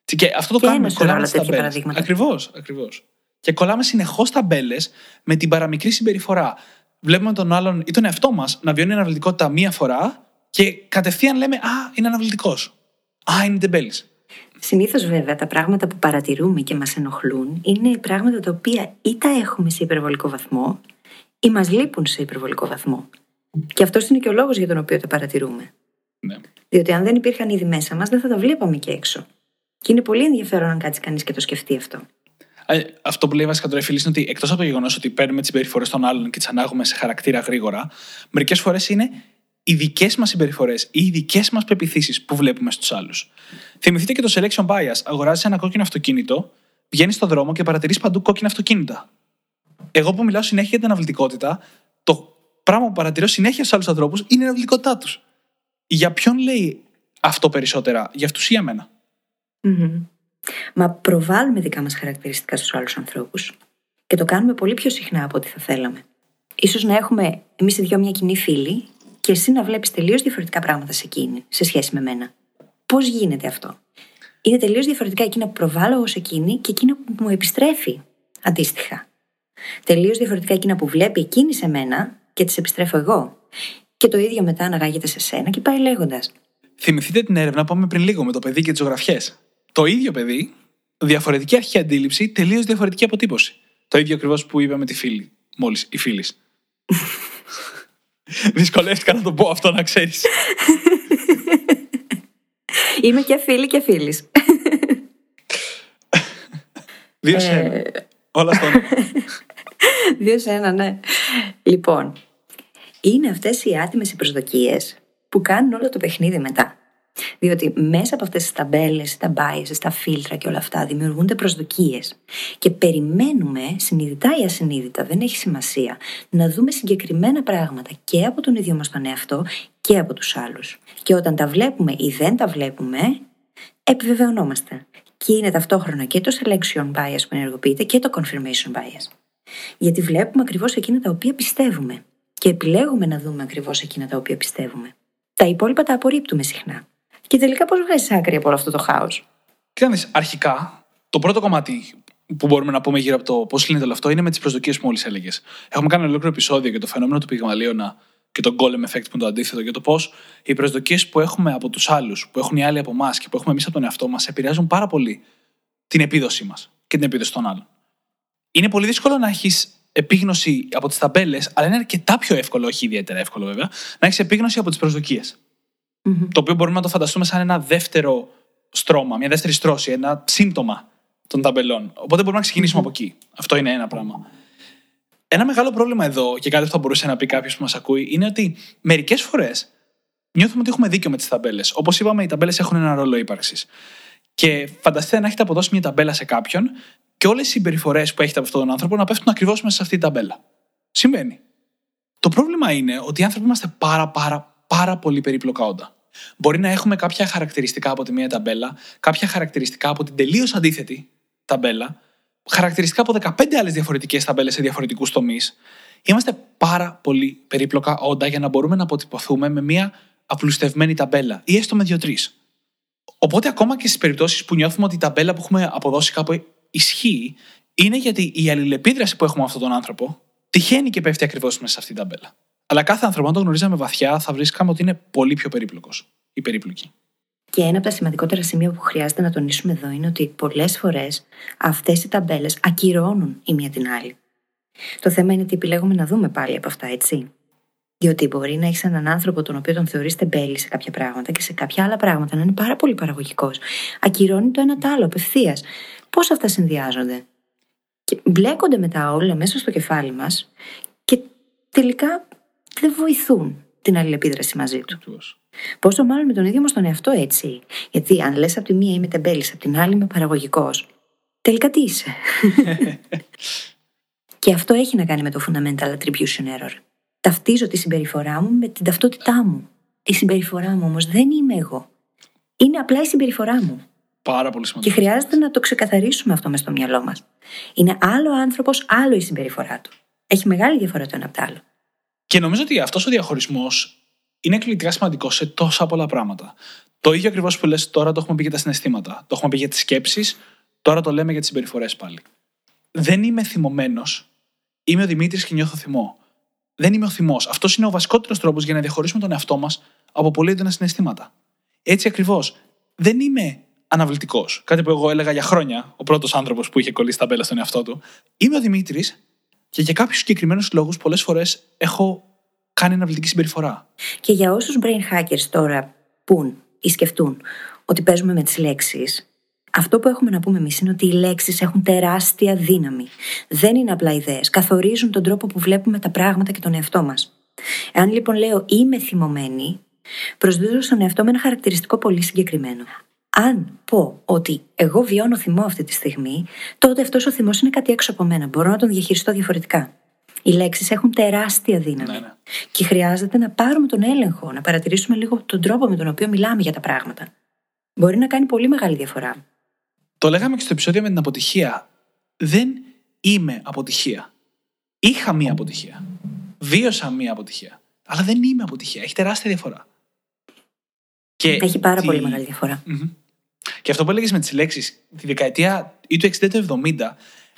Speaker 2: Και αυτό το
Speaker 1: Και
Speaker 2: κάνουμε.
Speaker 1: ένα σωρό άλλα τέτοια
Speaker 2: ταμπέλες.
Speaker 1: παραδείγματα.
Speaker 2: Ακριβώς, ακριβώς. Και κολλάμε συνεχώς ταμπέλες με την παραμικρή συμπεριφορά. Βλέπουμε τον άλλον ή τον εαυτό μας να βιώνει αναβλητικότητα μία φορά και κατευθείαν λέμε Α, είναι αναβλητικός. Α, είναι τεμπέλης.
Speaker 1: Συνήθως, βέβαια, τα πράγματα που παρατηρούμε και μας ενοχλούν είναι πράγματα τα οποία ή τα έχουμε σε υπερβολικό βαθμό ή μας λείπουν σε υπερβολικό βαθμό. Και αυτός είναι και ο λόγος για τον οποίο τα παρατηρούμε.
Speaker 2: Ναι.
Speaker 1: Διότι αν δεν υπήρχαν ήδη μέσα μας, δεν θα τα βλέπαμε και έξω. Και είναι πολύ ενδιαφέρον αν κάτσει κανείς και το σκεφτεί αυτό.
Speaker 2: Ε, Αυτό που λέει βασικά τώρα η φίλη είναι ότι εκτός από το γεγονός ότι παίρνουμε τις συμπεριφορές των άλλων και τις ανάγουμε σε χαρακτήρα γρήγορα, μερικές φορές είναι οι δικές μας συμπεριφορές ή οι δικές μας πεπιθήσεις που βλέπουμε στους άλλους. Θυμηθείτε και το selection bias. Αγοράζεις ένα κόκκινο αυτοκίνητο, βγαίνεις στον δρόμο και παρατηρείς παντού κόκκινα αυτοκίνητα. Εγώ που μιλάω συνέχεια για την αναβλητικότητα, το πράγμα που παρατηρώ συνέχεια στους άλλους ανθρώπους είναι η αναβλητικότητά τους. Για ποιον λέει αυτό περισσότερα, για αυτούς ή για μένα;
Speaker 1: Μμμ. Μα προβάλλουμε δικά μας χαρακτηριστικά στους άλλους ανθρώπους. Και το κάνουμε πολύ πιο συχνά από ό,τι θα θέλαμε. Ίσως να έχουμε εμείς οι δυο μια κοινή φίλη και εσύ να βλέπεις τελείως διαφορετικά πράγματα σε εκείνη, σε σχέση με μένα. Πώς γίνεται αυτό; Είναι τελείως διαφορετικά εκείνα που προβάλλω εγώ σε εκείνη και εκείνα που μου επιστρέφει αντίστοιχα. Τελείως διαφορετικά εκείνα που βλέπει εκείνη σε μένα και τις επιστρέφω εγώ. Και το ίδιο μετά αναγάγεται σε σένα και πάει λέγοντας.
Speaker 2: Θυμηθείτε την έρευνα που είπαμε πριν λίγο με το παιδί και τις ζωγραφιές. Το ίδιο παιδί, διαφορετική αρχική αντίληψη, τελείως διαφορετική αποτύπωση. Το ίδιο ακριβώς που είπαμε τη φίλη. Μόλις, η φίλη. Δυσκολεύτηκα να το πω αυτό, να ξέρεις.
Speaker 1: Είμαι και φίλη και φίλης.
Speaker 2: Δύο σε ένα. Όλα στον.
Speaker 1: Δύο σε ένα, ναι. Λοιπόν, είναι αυτές οι άτιμες οι προσδοκίες που κάνουν όλο το παιχνίδι μετά. Διότι μέσα από αυτές τις ταμπέλες, τα biases, τα φίλτρα και όλα αυτά δημιουργούνται προσδοκίες. Και περιμένουμε, συνειδητά ή ασυνείδητα, δεν έχει σημασία, να δούμε συγκεκριμένα πράγματα και από τον ίδιο μας τον εαυτό και από τους άλλους. Και όταν τα βλέπουμε ή δεν τα βλέπουμε, επιβεβαιωνόμαστε. Και είναι ταυτόχρονα και το selection bias που ενεργοποιείται και το confirmation bias. Γιατί βλέπουμε ακριβώς εκείνα τα οποία πιστεύουμε. Και επιλέγουμε να δούμε ακριβώς εκείνα τα οποία πιστεύουμε. Τα υπόλοιπα τα απορρίπτουμε συχνά. Και τελικά πώς βγάζει άκρη από όλο αυτό το χάος;
Speaker 2: Κοίτα, αρχικά, το πρώτο κομμάτι που μπορούμε να πούμε γύρω από το πώς λύνεται όλο αυτό είναι με τις προσδοκίες που μόλις έλεγες. Έχουμε κάνει ολόκληρο επεισόδιο για το φαινόμενο του πυγμαλίωνα και το golem effect που είναι το αντίθετο, για το πώς οι προσδοκίες που έχουμε από τους άλλους, που έχουν οι άλλοι από εμάς και που έχουμε εμείς από τον εαυτό μας, επηρεάζουν πάρα πολύ την επίδοσή μας και την επίδοση των άλλων. Είναι πολύ δύσκολο να έχεις επίγνωση από τις ταμπέλες, αλλά είναι αρκετά πιο εύκολο, όχι ιδιαίτερα εύκολο βέβαια, να έχεις επίγνωση από τις προσδοκίες. Mm-hmm. Το οποίο μπορούμε να το φανταστούμε σαν ένα δεύτερο στρώμα, μια δεύτερη στρώση, ένα σύμπτωμα των ταμπελών. Οπότε μπορούμε να ξεκινήσουμε mm-hmm. από εκεί. Αυτό είναι ένα πράγμα. Ένα μεγάλο πρόβλημα εδώ, και κάτι που θα μπορούσε να πει κάποιος που μας ακούει, είναι ότι μερικές φορές νιώθουμε ότι έχουμε δίκιο με τις ταμπέλες. Όπως είπαμε, οι ταμπέλες έχουν ένα ρόλο ύπαρξης. Και φανταστείτε να έχετε αποδώσει μια ταμπέλα σε κάποιον και όλες οι συμπεριφορές που έχετε από αυτόν τον άνθρωπο να πέφτουν ακριβώς μέσα σε αυτή την ταμπέλα. Συμβαίνει. Το πρόβλημα είναι ότι οι άνθρωποι είμαστε πάρα, πάρα, πάρα πολύ περίπλοκα όντα. Μπορεί να έχουμε κάποια χαρακτηριστικά από τη μία ταμπέλα, κάποια χαρακτηριστικά από την τελείως αντίθετη ταμπέλα, χαρακτηριστικά από 15 άλλες διαφορετικές ταμπέλες σε διαφορετικούς τομείς. Είμαστε πάρα πολύ περίπλοκα όντα για να μπορούμε να αποτυπωθούμε με μία απλουστευμένη ταμπέλα ή έστω με δύο-τρεις. Οπότε, ακόμα και στις περιπτώσεις που νιώθουμε ότι η ταμπέλα που έχουμε αποδώσει κάπου ισχύει, είναι γιατί η αλληλεπίδραση που έχουμε με αυτόν τον άνθρωπο τυχαίνει και πέφτει ακριβώς μέσα σε αυτή την ταμπέλα. Αλλά κάθε άνθρωπο, αν το γνωρίζαμε βαθιά, θα βρίσκαμε ότι είναι πολύ πιο περίπλοκος ή περίπλοκη.
Speaker 1: Και ένα από τα σημαντικότερα σημεία που χρειάζεται να τονίσουμε εδώ είναι ότι πολλές φορές αυτές οι ταμπέλες ακυρώνουν η μία την άλλη. Το θέμα είναι τι επιλέγουμε να δούμε πάλι από αυτά, έτσι. Διότι μπορεί να έχεις έναν άνθρωπο τον οποίο τον θεωρείς τεμπέλη σε κάποια πράγματα και σε κάποια άλλα πράγματα να είναι πάρα πολύ παραγωγικός. Ακυρώνει το ένα το άλλο απευθείας. Πώς αυτά συνδυάζονται; Και μπλέκονται μετά όλα μέσα στο κεφάλι μας και τελικά δεν βοηθούν την αλληλεπίδραση μαζί του. Πόσο μάλλον με τον ίδιο μας τον εαυτό έτσι. Γιατί αν λες από τη μία είμαι τεμπέλη, από την άλλη είμαι παραγωγικός. Τελικά τι είσαι; και αυτό έχει να κάνει με το fundamental attribution error. Ταυτίζω τη συμπεριφορά μου με την ταυτότητά μου. Η συμπεριφορά μου όμως δεν είμαι εγώ. Είναι απλά η συμπεριφορά μου.
Speaker 2: Πάρα πολύ σημαντικό.
Speaker 1: Και χρειάζεται να το ξεκαθαρίσουμε αυτό μες στο μυαλό μας. Είναι άλλο άνθρωπος, άλλο η συμπεριφορά του. Έχει μεγάλη διαφορά το ένα από το άλλο.
Speaker 2: Και νομίζω ότι αυτός ο διαχωρισμός είναι εκπληκτικά σημαντικός σε τόσα πολλά πράγματα. Το ίδιο ακριβώς που λες τώρα το έχουμε πει για τα συναισθήματα. Το έχουμε πει για τις σκέψεις, τώρα το λέμε για τις συμπεριφορές πάλι. Δεν είμαι θυμωμένος. Είμαι ο Δημήτρης και νιώθω θυμό. Δεν είμαι ο θυμός. Αυτός είναι ο βασικότερος τρόπος για να διαχωρίσουμε τον εαυτό μας από πολύ έντονα συναισθήματα. Έτσι ακριβώς. Δεν είμαι αναβλητικός. Κάτι που εγώ έλεγα για χρόνια, ο πρώτος άνθρωπος που είχε κολλήσει τα μπέλα στον εαυτό του. Είμαι ο Δημήτρης και για κάποιους συγκεκριμένους λόγους πολλές φορές έχω κάνει αναβλητική συμπεριφορά.
Speaker 1: Και για όσους brain hackers τώρα πούν ή σκεφτούν ότι παίζουμε με τις λέξεις, αυτό που έχουμε να πούμε εμείς είναι ότι οι λέξεις έχουν τεράστια δύναμη. Δεν είναι απλά ιδέες. Καθορίζουν τον τρόπο που βλέπουμε τα πράγματα και τον εαυτό μας. Εάν λοιπόν λέω είμαι θυμωμένη, προσδίδω στον εαυτό με ένα χαρακτηριστικό πολύ συγκεκριμένο. Αν πω ότι εγώ βιώνω θυμό αυτή τη στιγμή, τότε αυτός ο θυμός είναι κάτι έξω από μένα. Μπορώ να τον διαχειριστώ διαφορετικά. Οι λέξεις έχουν τεράστια δύναμη. Ναι, ναι. Και χρειάζεται να πάρουμε τον έλεγχο, να παρατηρήσουμε λίγο τον τρόπο με τον οποίο μιλάμε για τα πράγματα. Μπορεί να κάνει πολύ μεγάλη διαφορά.
Speaker 2: Το λέγαμε και στο επεισόδιο με την αποτυχία. Δεν είμαι αποτυχία. Είχα μία αποτυχία. Βίωσα μία αποτυχία. Αλλά δεν είμαι αποτυχία. Έχει τεράστια διαφορά.
Speaker 1: Και Έχει πάρα πολύ μεγάλη
Speaker 2: Και αυτό που έλεγες με τις λέξεις, τη δεκαετία ή του 60 του 70,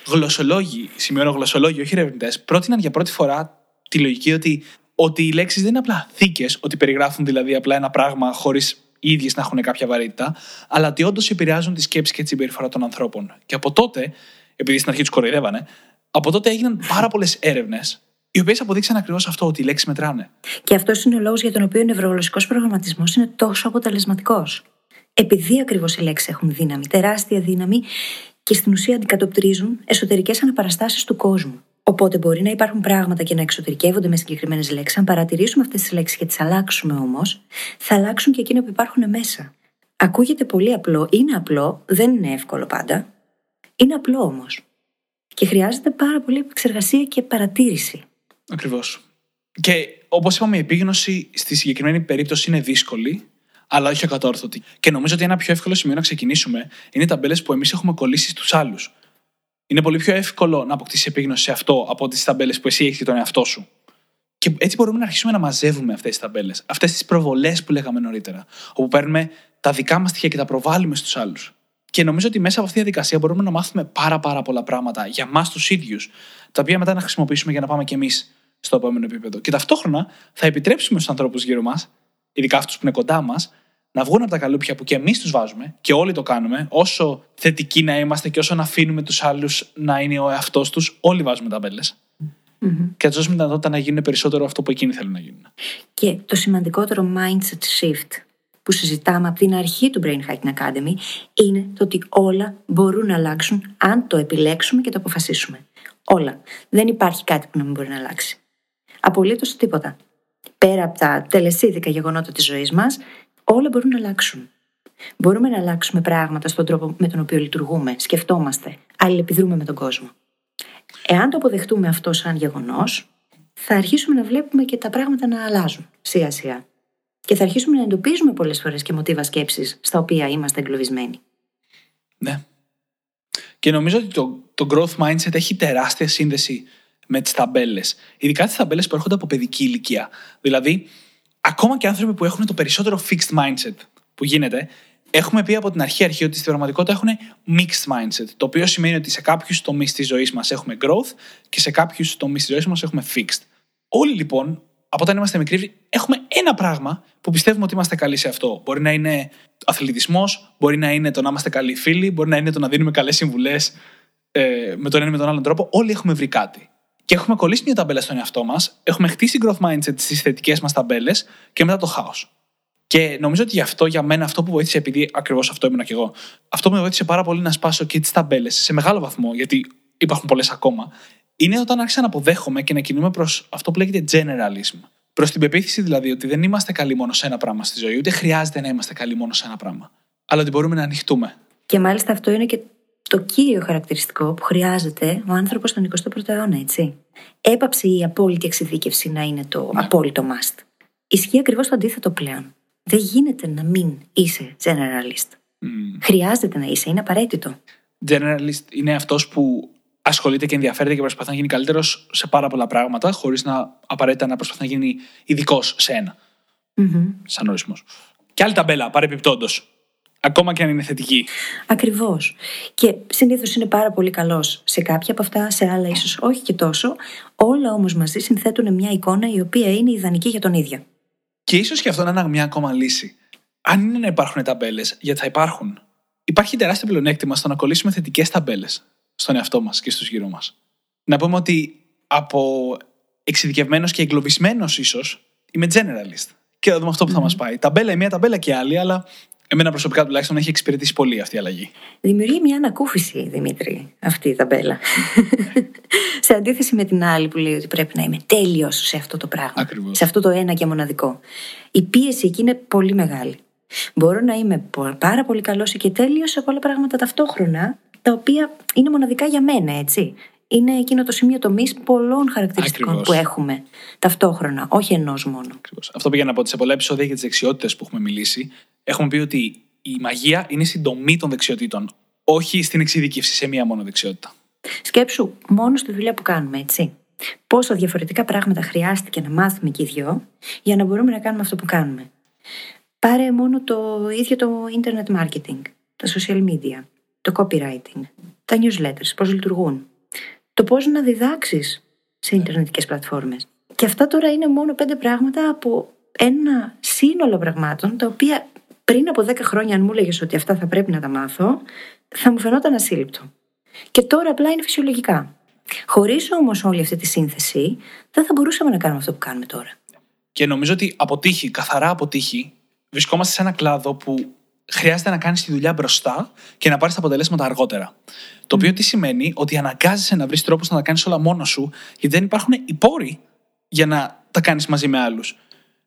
Speaker 2: γλωσσολόγοι, σημειώνω γλωσσολόγοι, όχι ερευνητές, πρότειναν για πρώτη φορά τη λογική ότι, ότι οι λέξεις δεν είναι απλά θήκες, ότι περιγράφουν δηλαδή απλά ένα πράγμα χωρίς οι ίδιες να έχουν κάποια βαρύτητα, αλλά ότι όντως επηρεάζουν τη σκέψη και τη συμπεριφορά των ανθρώπων. Και από τότε, επειδή στην αρχή τους κοροϊδεύανε, από τότε έγιναν πάρα πολλές έρευνες οι οποίες αποδείξαν ακριβώς αυτό, ότι οι λέξεις μετράνε.
Speaker 1: Και αυτός είναι ο λόγος για τον οποίο ο νευρογλωσσικός προγραμματισμός είναι τόσο αποτελεσματικός. Επειδή ακριβώς οι λέξεις έχουν δύναμη, τεράστια δύναμη και στην ουσία αντικατοπτρίζουν εσωτερικές αναπαραστάσεις του κόσμου. Οπότε μπορεί να υπάρχουν πράγματα και να εξωτερικεύονται με συγκεκριμένες λέξεις. Αν παρατηρήσουμε αυτές τις λέξεις και τις αλλάξουμε όμως, θα αλλάξουν και εκείνα που υπάρχουν μέσα. Ακούγεται πολύ απλό, είναι απλό, δεν είναι εύκολο πάντα. Είναι απλό όμως. Και χρειάζεται πάρα πολύ επεξεργασία και παρατήρηση.
Speaker 2: Ακριβώς. Και όπως είπαμε, η επίγνωση στη συγκεκριμένη περίπτωση είναι δύσκολη, αλλά όχι ακατόρθωτη. Και νομίζω ότι ένα πιο εύκολο σημείο να ξεκινήσουμε είναι οι ταμπέλες που εμείς έχουμε κολλήσει στους άλλους. Είναι πολύ πιο εύκολο να αποκτήσεις επίγνωση σε αυτό από τις ταμπέλες που εσύ έχεις τον εαυτό σου. Και έτσι μπορούμε να αρχίσουμε να μαζεύουμε αυτές τις ταμπέλες. Αυτές τις προβολές που λέγαμε νωρίτερα. Όπου παίρνουμε τα δικά μας στοιχεία και τα προβάλλουμε στους άλλους. Και νομίζω ότι μέσα από αυτή τη διαδικασία μπορούμε να μάθουμε πάρα, πάρα πολλά πράγματα για εμά τους ίδιους, τα οποία μετά να χρησιμοποιήσουμε για να πάμε κι εμείς στο επόμενο επίπεδο. Και ταυτόχρονα θα επιτρέψουμε στους ανθρώπους γύρω μας, ειδικά αυτούς που είναι κοντά μας, να βγουν από τα καλούπια που και εμείς τους βάζουμε και όλοι το κάνουμε, όσο θετικοί να είμαστε και όσο να αφήνουμε τους άλλους να είναι ο εαυτός τους, όλοι βάζουμε ταμπέλες. Mm-hmm. Και να τους δώσουμε τη δυνατότητα να γίνουν περισσότερο αυτό που εκείνοι θέλουν να γίνουν.
Speaker 1: Και το σημαντικότερο mindset shift που συζητάμε από την αρχή του Brain Hacking Academy είναι το ότι όλα μπορούν να αλλάξουν αν το επιλέξουμε και το αποφασίσουμε. Όλα. Δεν υπάρχει κάτι που να μην μπορεί να αλλάξει. Απολύτως τίποτα. Πέρα από τα τελεσίδικα γεγονότα της ζωής μας, όλα μπορούν να αλλάξουν. Μπορούμε να αλλάξουμε πράγματα στον τρόπο με τον οποίο λειτουργούμε, σκεφτόμαστε, αλληλεπιδρούμε με τον κόσμο. Εάν το αποδεχτούμε αυτό σαν γεγονός, θα αρχίσουμε να βλέπουμε και τα πράγματα να αλλάζουν σιγά σιγά. Και θα αρχίσουμε να εντοπίζουμε πολλές φορές και μοτίβα σκέψης στα οποία είμαστε εγκλωβισμένοι.
Speaker 2: Ναι. Και νομίζω ότι το, το growth mindset έχει τεράστια σύνδεση με τις ταμπέλες. Ειδικά τις ταμπέλες που έρχονται από παιδική ηλικία. Δηλαδή, ακόμα και άνθρωποι που έχουν το περισσότερο fixed mindset που γίνεται, έχουμε πει από την αρχή, αρχή ότι στην πραγματικότητα έχουν mixed mindset. Το οποίο σημαίνει ότι σε κάποιους τομείς της ζωής μας έχουμε growth και σε κάποιους τομείς της ζωής μας έχουμε fixed. Όλοι λοιπόν, από όταν είμαστε μικροί, έχουμε ένα πράγμα που πιστεύουμε ότι είμαστε καλοί σε αυτό. Μπορεί να είναι αθλητισμός, μπορεί να είναι το να είμαστε καλοί φίλοι, μπορεί να είναι το να δίνουμε καλές συμβουλές ε, με τον ένα ή με τον άλλον τρόπο. Όλοι έχουμε βρει κάτι. Και έχουμε κολλήσει μια ταμπέλα στον εαυτό μας, έχουμε χτίσει growth mindset στις θετικές μας ταμπέλες και μετά το χάος. Και νομίζω ότι γι' αυτό, για μένα, αυτό που βοήθησε, επειδή ακριβώς αυτό ήμουν και εγώ, αυτό που με βοήθησε πάρα πολύ να σπάσω και τις ταμπέλες σε μεγάλο βαθμό, γιατί υπάρχουν πολλές ακόμα, είναι όταν άρχισα να αποδέχομαι και να κινούμε προς αυτό που λέγεται generalism. Προς την πεποίθηση δηλαδή ότι δεν είμαστε καλοί μόνο σε ένα πράγμα στη ζωή, ούτε χρειάζεται να είμαστε καλοί μόνο σε ένα πράγμα. Αλλά ότι μπορούμε να ανοιχτούμε.
Speaker 1: Και μάλιστα αυτό είναι και το κύριο χαρακτηριστικό που χρειάζεται ο άνθρωπος στον 21ο αιώνα, έτσι. Έπαψε η απόλυτη εξειδίκευση να είναι το ναι. απόλυτο must. Ισχύει ακριβώς το αντίθετο πλέον. Δεν γίνεται να μην είσαι generalist. Mm. Χρειάζεται να είσαι, είναι απαραίτητο.
Speaker 2: Generalist είναι αυτός που ασχολείται και ενδιαφέρεται και προσπαθεί να γίνει καλύτερος σε πάρα πολλά πράγματα, χωρίς να απαραίτητα να προσπαθεί να γίνει ειδικός σε ένα. Mm-hmm. Σαν ορισμός. Και άλλη ταμπέλα, παρεπιπτόντως. Ακόμα και αν είναι θετική.
Speaker 1: Ακριβώς. Και συνήθως είναι πάρα πολύ καλός σε κάποια από αυτά, σε άλλα ίσως όχι και τόσο. Όλα όμως μαζί συνθέτουν μια εικόνα η οποία είναι ιδανική για τον ίδιο.
Speaker 2: Και ίσως και αυτό να είναι μια ακόμα λύση. Αν είναι να υπάρχουν ταμπέλες, γιατί θα υπάρχουν, υπάρχει τεράστιο πλεονέκτημα στο να κολλήσουμε θετικές ταμπέλες στον εαυτό μας και στους γύρω μας. Να πούμε ότι από εξειδικευμένος και εγκλωβισμένος ίσως είμαι generalist. Και θα δούμε αυτό που θα μας πάει. Ταμπέλα η μία, ταμπέλα και άλλη, αλλά εμένα προσωπικά τουλάχιστον έχει εξυπηρετήσει πολύ αυτή η αλλαγή.
Speaker 1: Δημιουργεί μια ανακούφιση, Δημήτρη, αυτή η ταμπέλα. σε αντίθεση με την άλλη που λέει ότι πρέπει να είμαι τέλειος σε αυτό το πράγμα.
Speaker 2: Ακριβώς.
Speaker 1: Σε αυτό το ένα και μοναδικό. Η πίεση εκεί είναι πολύ μεγάλη. Μπορώ να είμαι πάρα πολύ καλός και τέλειος σε πολλά πράγματα ταυτόχρονα, τα οποία είναι μοναδικά για μένα, έτσι. Είναι εκείνο το σημείο τομής πολλών χαρακτηριστικών
Speaker 2: Ακριβώς.
Speaker 1: που έχουμε ταυτόχρονα, όχι ενός μόνο.
Speaker 2: Ακριβώς. Αυτό πήγα να πω ότι σε πολλά επεισόδια για τις δεξιότητες που έχουμε μιλήσει, έχουμε πει ότι η μαγεία είναι στην τομή των δεξιοτήτων, όχι στην εξειδικεύση σε μία μόνο δεξιότητα.
Speaker 1: Σκέψου μόνο στη δουλειά που κάνουμε, έτσι. Πόσα διαφορετικά πράγματα χρειάστηκε να μάθουμε και οι δυο για να μπορούμε να κάνουμε αυτό που κάνουμε. Πάρε μόνο το ίδιο το internet marketing, τα social media, το copywriting, τα newsletters, πώς λειτουργούν. Το πώς να διδάξεις σε ιντερνετικές πλατφόρμες. Και αυτά τώρα είναι μόνο πέντε πράγματα από ένα σύνολο πραγμάτων τα οποία πριν από 10 χρόνια αν μου έλεγες ότι αυτά θα πρέπει να τα μάθω θα μου φαινόταν ασύλληπτο. Και τώρα απλά είναι φυσιολογικά. Χωρίς όμως όλη αυτή τη σύνθεση, δεν θα μπορούσαμε να κάνουμε αυτό που κάνουμε τώρα.
Speaker 2: Και νομίζω ότι αποτύχει, καθαρά αποτύχει, βρισκόμαστε σε ένα κλάδο που χρειάζεται να κάνεις τη δουλειά μπροστά και να πάρεις τα αποτελέσματα αργότερα. Το οποίο τι σημαίνει; Ότι αναγκάζεσαι να βρεις τρόπους να τα κάνεις όλα μόνος σου, γιατί δεν υπάρχουν οι πόροι για να τα κάνεις μαζί με άλλους.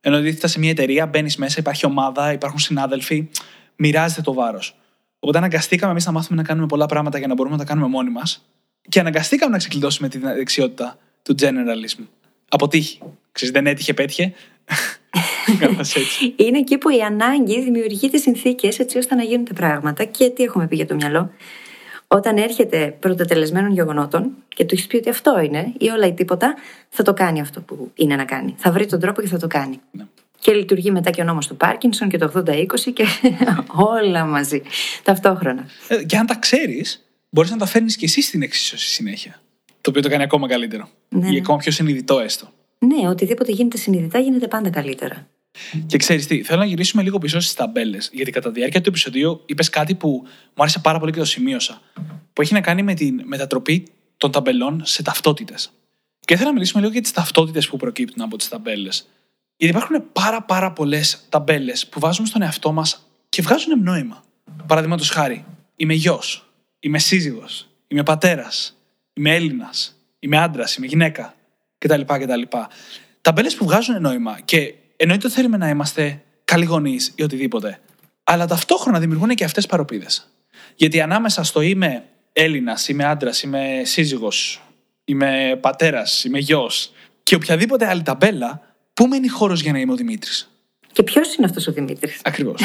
Speaker 2: Ενώ αντίθετα σε μια εταιρεία μπαίνεις μέσα, υπάρχει ομάδα, υπάρχουν συνάδελφοι, μοιράζεται το βάρος. Οπότε αναγκαστήκαμε εμείς να μάθουμε να κάνουμε πολλά πράγματα για να μπορούμε να τα κάνουμε μόνοι μας και αναγκαστήκαμε να ξεκλειδώσουμε τη δεξιότητα του generalism. Αποτύχει. Ξέρεις, δεν έτυχε, πέτυχε. Κάπως έτσι.
Speaker 1: Είναι εκεί που η ανάγκη δημιουργεί τις συνθήκες έτσι ώστε να γίνουν τα πράγματα. Και τι έχουμε πει για το μυαλό. Όταν έρχεται πρωτοτελεσμένων γεγονότων και του έχεις πει ότι αυτό είναι ή όλα ή τίποτα, θα το κάνει αυτό που είναι να κάνει. Θα βρει τον τρόπο και θα το κάνει.
Speaker 2: Ναι.
Speaker 1: Και λειτουργεί μετά και ο νόμος του Πάρκινσον και το 80-20 και όλα μαζί. Ταυτόχρονα.
Speaker 2: Ε, και αν τα ξέρεις, μπορείς να τα φέρνεις και εσύ στην εξίσωση συνέχεια. Το οποίο το κάνει ακόμα καλύτερο.
Speaker 1: Ναι,
Speaker 2: Ή
Speaker 1: ναι.
Speaker 2: ακόμα πιο συνειδητό έστω.
Speaker 1: Ναι, οτιδήποτε γίνεται συνειδητά γίνεται πάντα καλύτερα.
Speaker 2: Και ξέρεις τι, θέλω να γυρίσουμε λίγο πίσω στις ταμπέλες. Γιατί κατά τη διάρκεια του επεισοδίου είπες κάτι που μου άρεσε πάρα πολύ και το σημείωσα. Που έχει να κάνει με την μετατροπή των ταμπελών σε ταυτότητες. Και θέλω να μιλήσουμε λίγο για τις ταυτότητες που προκύπτουν από τις ταμπέλες. Γιατί υπάρχουν πάρα πάρα πολλές ταμπέλες που βάζουμε στον εαυτό μας και βγάζουν νόημα. Παραδείγματος χάρη, είμαι γιος, είμαι σύζυγος, είμαι πατέρας, είμαι Έλληνας, είμαι άντρας, είμαι γυναίκα κτλ. κτλ. Ταμπέλε που βγάζουν νόημα και εννοείται ότι θέλουμε να είμαστε καλοί γονείς ή οτιδήποτε. Αλλά ταυτόχρονα δημιουργούν και αυτές παροπίδες. Γιατί ανάμεσα στο είμαι Έλληνας, είμαι άντρας, είμαι σύζυγος, είμαι πατέρας, είμαι γιος και οποιαδήποτε άλλη ταμπέλα, πού μένει χώρος για να είμαι ο Δημήτρης;
Speaker 1: Και ποιος είναι αυτός ο Δημήτρης;
Speaker 2: Ακριβώς.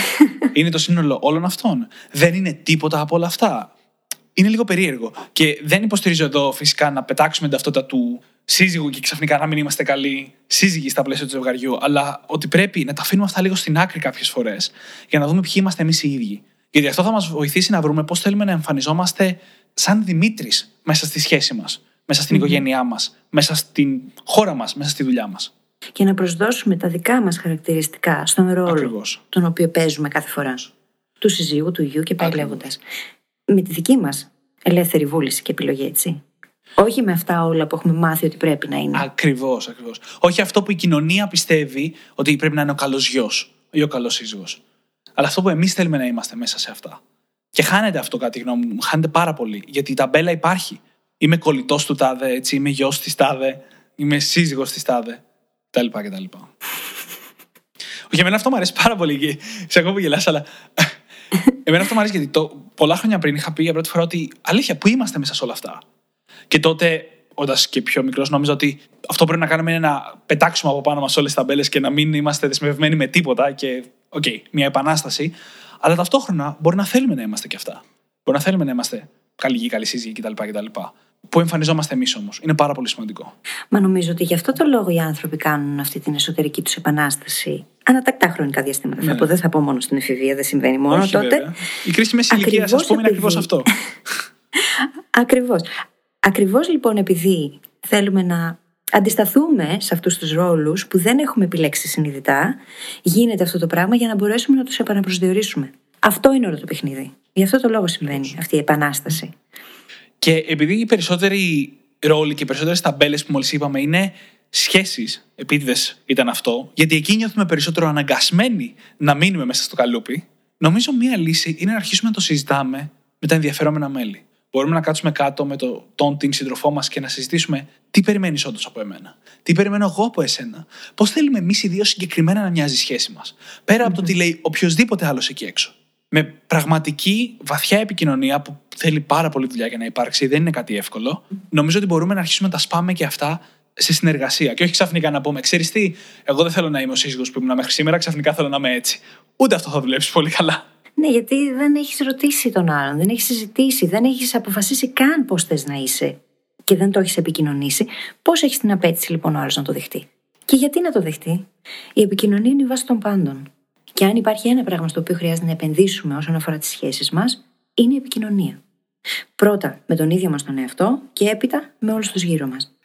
Speaker 2: είναι το σύνολο όλων αυτών. Δεν είναι τίποτα από όλα αυτά. Είναι λίγο περίεργο. Και δεν υποστηρίζω εδώ φυσικά να πετάξουμε την ταυτότητα του σύζυγου και ξαφνικά να μην είμαστε καλοί σύζυγοι στα πλαίσια του ζευγαριού, αλλά ότι πρέπει να τα αφήνουμε αυτά λίγο στην άκρη κάποιες φορές για να δούμε ποιοι είμαστε εμείς οι ίδιοι. Γιατί αυτό θα μας βοηθήσει να βρούμε πώς θέλουμε να εμφανιζόμαστε σαν Δημήτρης μέσα στη σχέση μας, μέσα στην οικογένειά μας, μέσα στην χώρα μας, μέσα στη δουλειά μας.
Speaker 1: Και να προσδώσουμε τα δικά μας χαρακτηριστικά στον ρόλο
Speaker 2: Ακριβώς.
Speaker 1: τον οποίο παίζουμε κάθε φορά. Του συζύγου, του γιου και πάει
Speaker 2: Ακριβώς.
Speaker 1: λέγοντα. Με τη δική μας ελεύθερη βούληση και επιλογή, έτσι. Όχι με αυτά όλα που έχουμε μάθει ότι πρέπει να είναι.
Speaker 2: Ακριβώς, ακριβώς. Όχι αυτό που η κοινωνία πιστεύει ότι πρέπει να είναι ο καλός γιος ή ο καλός σύζυγος. Αλλά αυτό που εμείς θέλουμε να είμαστε μέσα σε αυτά. Και χάνεται αυτό, κατά τη γνώμη μου. Χάνεται πάρα πολύ. Γιατί η ταμπέλα υπάρχει. Είμαι κολλητός του τάδε, έτσι, είμαι γιος της τάδε, είμαι σύζυγος της τάδε. κτλ. κτλ. Όχι, εμένα αυτό μου αρέσει πάρα πολύ. Και σε ακούω που γελάς, αλλά. Εμένα αυτό μου αρέσει γιατί το, πολλά χρόνια πριν είχα πει για πρώτη φορά ότι αλήθεια, πού είμαστε μέσα σε όλα αυτά. Και τότε, όντας και πιο μικρός, νόμιζα ότι αυτό που πρέπει να κάνουμε είναι να πετάξουμε από πάνω μας όλες τις ταμπέλες και να μην είμαστε δεσμευμένοι με τίποτα. Και, οκ, μια επανάσταση. Αλλά ταυτόχρονα μπορεί να θέλουμε να είμαστε και αυτά. Μπορεί να θέλουμε να είμαστε καλοί γιοι, καλοί σύζυγοι κτλ. κτλ. Πού εμφανιζόμαστε εμείς όμως. Είναι πάρα πολύ σημαντικό.
Speaker 1: Μα νομίζω ότι γι' αυτό το λόγο οι άνθρωποι κάνουν αυτή την εσωτερική τους επανάσταση ανά τακτά χρονικά διαστήματα. Θα
Speaker 2: Ναι.
Speaker 1: πω, δεν θα πω μόνο στην εφηβεία, δεν συμβαίνει μόνο
Speaker 2: Όχι,
Speaker 1: τότε.
Speaker 2: βέβαια. Η κρίση μέσης ηλικίας, ας
Speaker 1: Ακριβώς
Speaker 2: πούμε, είναι ακριβώς
Speaker 1: επειδή-
Speaker 2: αυτό.
Speaker 1: Ακριβώς. Ακριβώς λοιπόν επειδή θέλουμε να αντισταθούμε σε αυτούς τους ρόλους που δεν έχουμε επιλέξει συνειδητά, γίνεται αυτό το πράγμα για να μπορέσουμε να τους επαναπροσδιορίσουμε. Αυτό είναι όλο το παιχνίδι. Γι' αυτό το λόγο συμβαίνει αυτή η επανάσταση.
Speaker 2: Και επειδή οι περισσότεροι ρόλοι και οι περισσότερες ταμπέλες που μόλις είπαμε είναι σχέσεις, επίτηδες ήταν αυτό, γιατί εκεί νιώθουμε περισσότερο αναγκασμένοι να μείνουμε μέσα στο καλούπι, νομίζω μία λύση είναι να αρχίσουμε να το συζητάμε με τα ενδιαφερόμενα μέλη. Μπορούμε να κάτσουμε κάτω με το, τον την σύντροφό μας και να συζητήσουμε τι περιμένεις όντως από εμένα. Τι περιμένω εγώ από εσένα. Πώς θέλουμε εμείς οι δύο συγκεκριμένα να μοιάζει η σχέση μας. Πέρα από το τι λέει οποιοδήποτε άλλος εκεί έξω. Με πραγματική βαθιά επικοινωνία που θέλει πάρα πολύ δουλειά για να υπάρξει, δεν είναι κάτι εύκολο. Νομίζω ότι μπορούμε να αρχίσουμε να τα σπάμε και αυτά σε συνεργασία. Και όχι ξαφνικά να πούμε, ξέρεις τι, εγώ δεν θέλω να είμαι ο σύζυγος που ήμουν μέχρι σήμερα, ξαφνικά θέλω να είμαι έτσι. Ούτε αυτό θα δουλέψεις πολύ καλά.
Speaker 1: Ναι, γιατί δεν έχεις ρωτήσει τον άλλον, δεν έχεις συζητήσει, δεν έχεις αποφασίσει καν πώς θες να είσαι και δεν το έχεις επικοινωνήσει. Πώς έχεις την απέτηση λοιπόν ο άλλος να το δεχτεί; Και γιατί να το δεχτεί, Η επικοινωνία είναι η βάση των πάντων. Και αν υπάρχει ένα πράγμα στο οποίο χρειάζεται να επενδύσουμε όσον αφορά τις σχέσεις μας, είναι η επικοινωνία. Πρώτα με τον ίδιο μας τον εαυτό και έπειτα με όλους τους γύρω μας.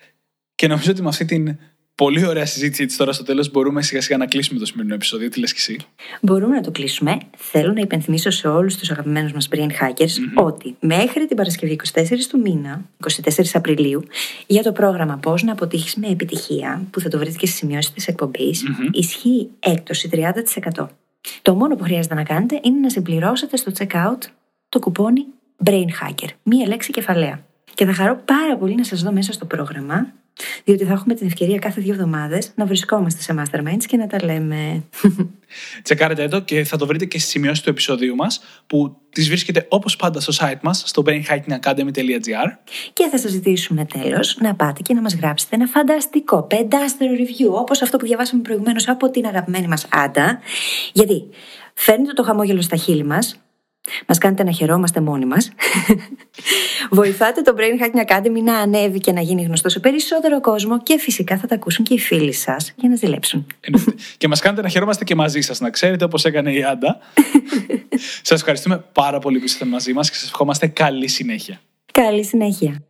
Speaker 2: Και νομίζω ότι με αυτή την πολύ ωραία συζήτηση έτσι τώρα στο τέλος μπορούμε σιγά σιγά να κλείσουμε το σημερινό επεισόδιο. Τι λες και εσύ;
Speaker 1: Μπορούμε να το κλείσουμε. Θέλω να υπενθυμίσω σε όλους τους αγαπημένους μας brain hackers ότι μέχρι την Παρασκευή 24 του μήνα, 24 Απριλίου, για το πρόγραμμα Πώς να αποτύχεις με επιτυχία, που θα το βρείτε και στις σημειώσεις της εκπομπη ισχύει έκπτωση 30%. Το μόνο που χρειάζεται να κάνετε είναι να συμπληρώσετε στο checkout το κουπόνι Brain Hacker. Μία λέξη κεφαλαία. Και θα χαρώ πάρα πολύ να σας δω μέσα στο πρόγραμμα, διότι θα έχουμε την ευκαιρία κάθε δύο εβδομάδες να βρισκόμαστε σε masterminds και να τα λέμε.
Speaker 2: Τσεκάρετε το και θα το βρείτε και στις σημειώσεις του επεισοδίου μας, που τις βρίσκεται όπως πάντα στο site μας, στο brainhackingacademy.gr.
Speaker 1: Και θα σας ζητήσουμε τέλος να πάτε και να μας γράψετε ένα φανταστικό πεντάστερο review, όπως αυτό που διαβάσαμε προηγουμένως από την αγαπημένη μας Άντα. Γιατί φέρνετε το χαμόγελο στα χείλη μας, Μας κάνετε να χαιρόμαστε μόνοι μας. Βοηθάτε το Brain Hacking Academy να ανέβει και να γίνει γνωστό σε περισσότερο κόσμο και φυσικά θα τα ακούσουν και οι φίλοι σας για να ζηλέψουν.
Speaker 2: και μας κάνετε να χαιρόμαστε και μαζί σας, να ξέρετε όπως έκανε η Άντα. σας ευχαριστούμε πάρα πολύ που είστε μαζί μας και σας ευχόμαστε καλή συνέχεια.
Speaker 1: Καλή συνέχεια.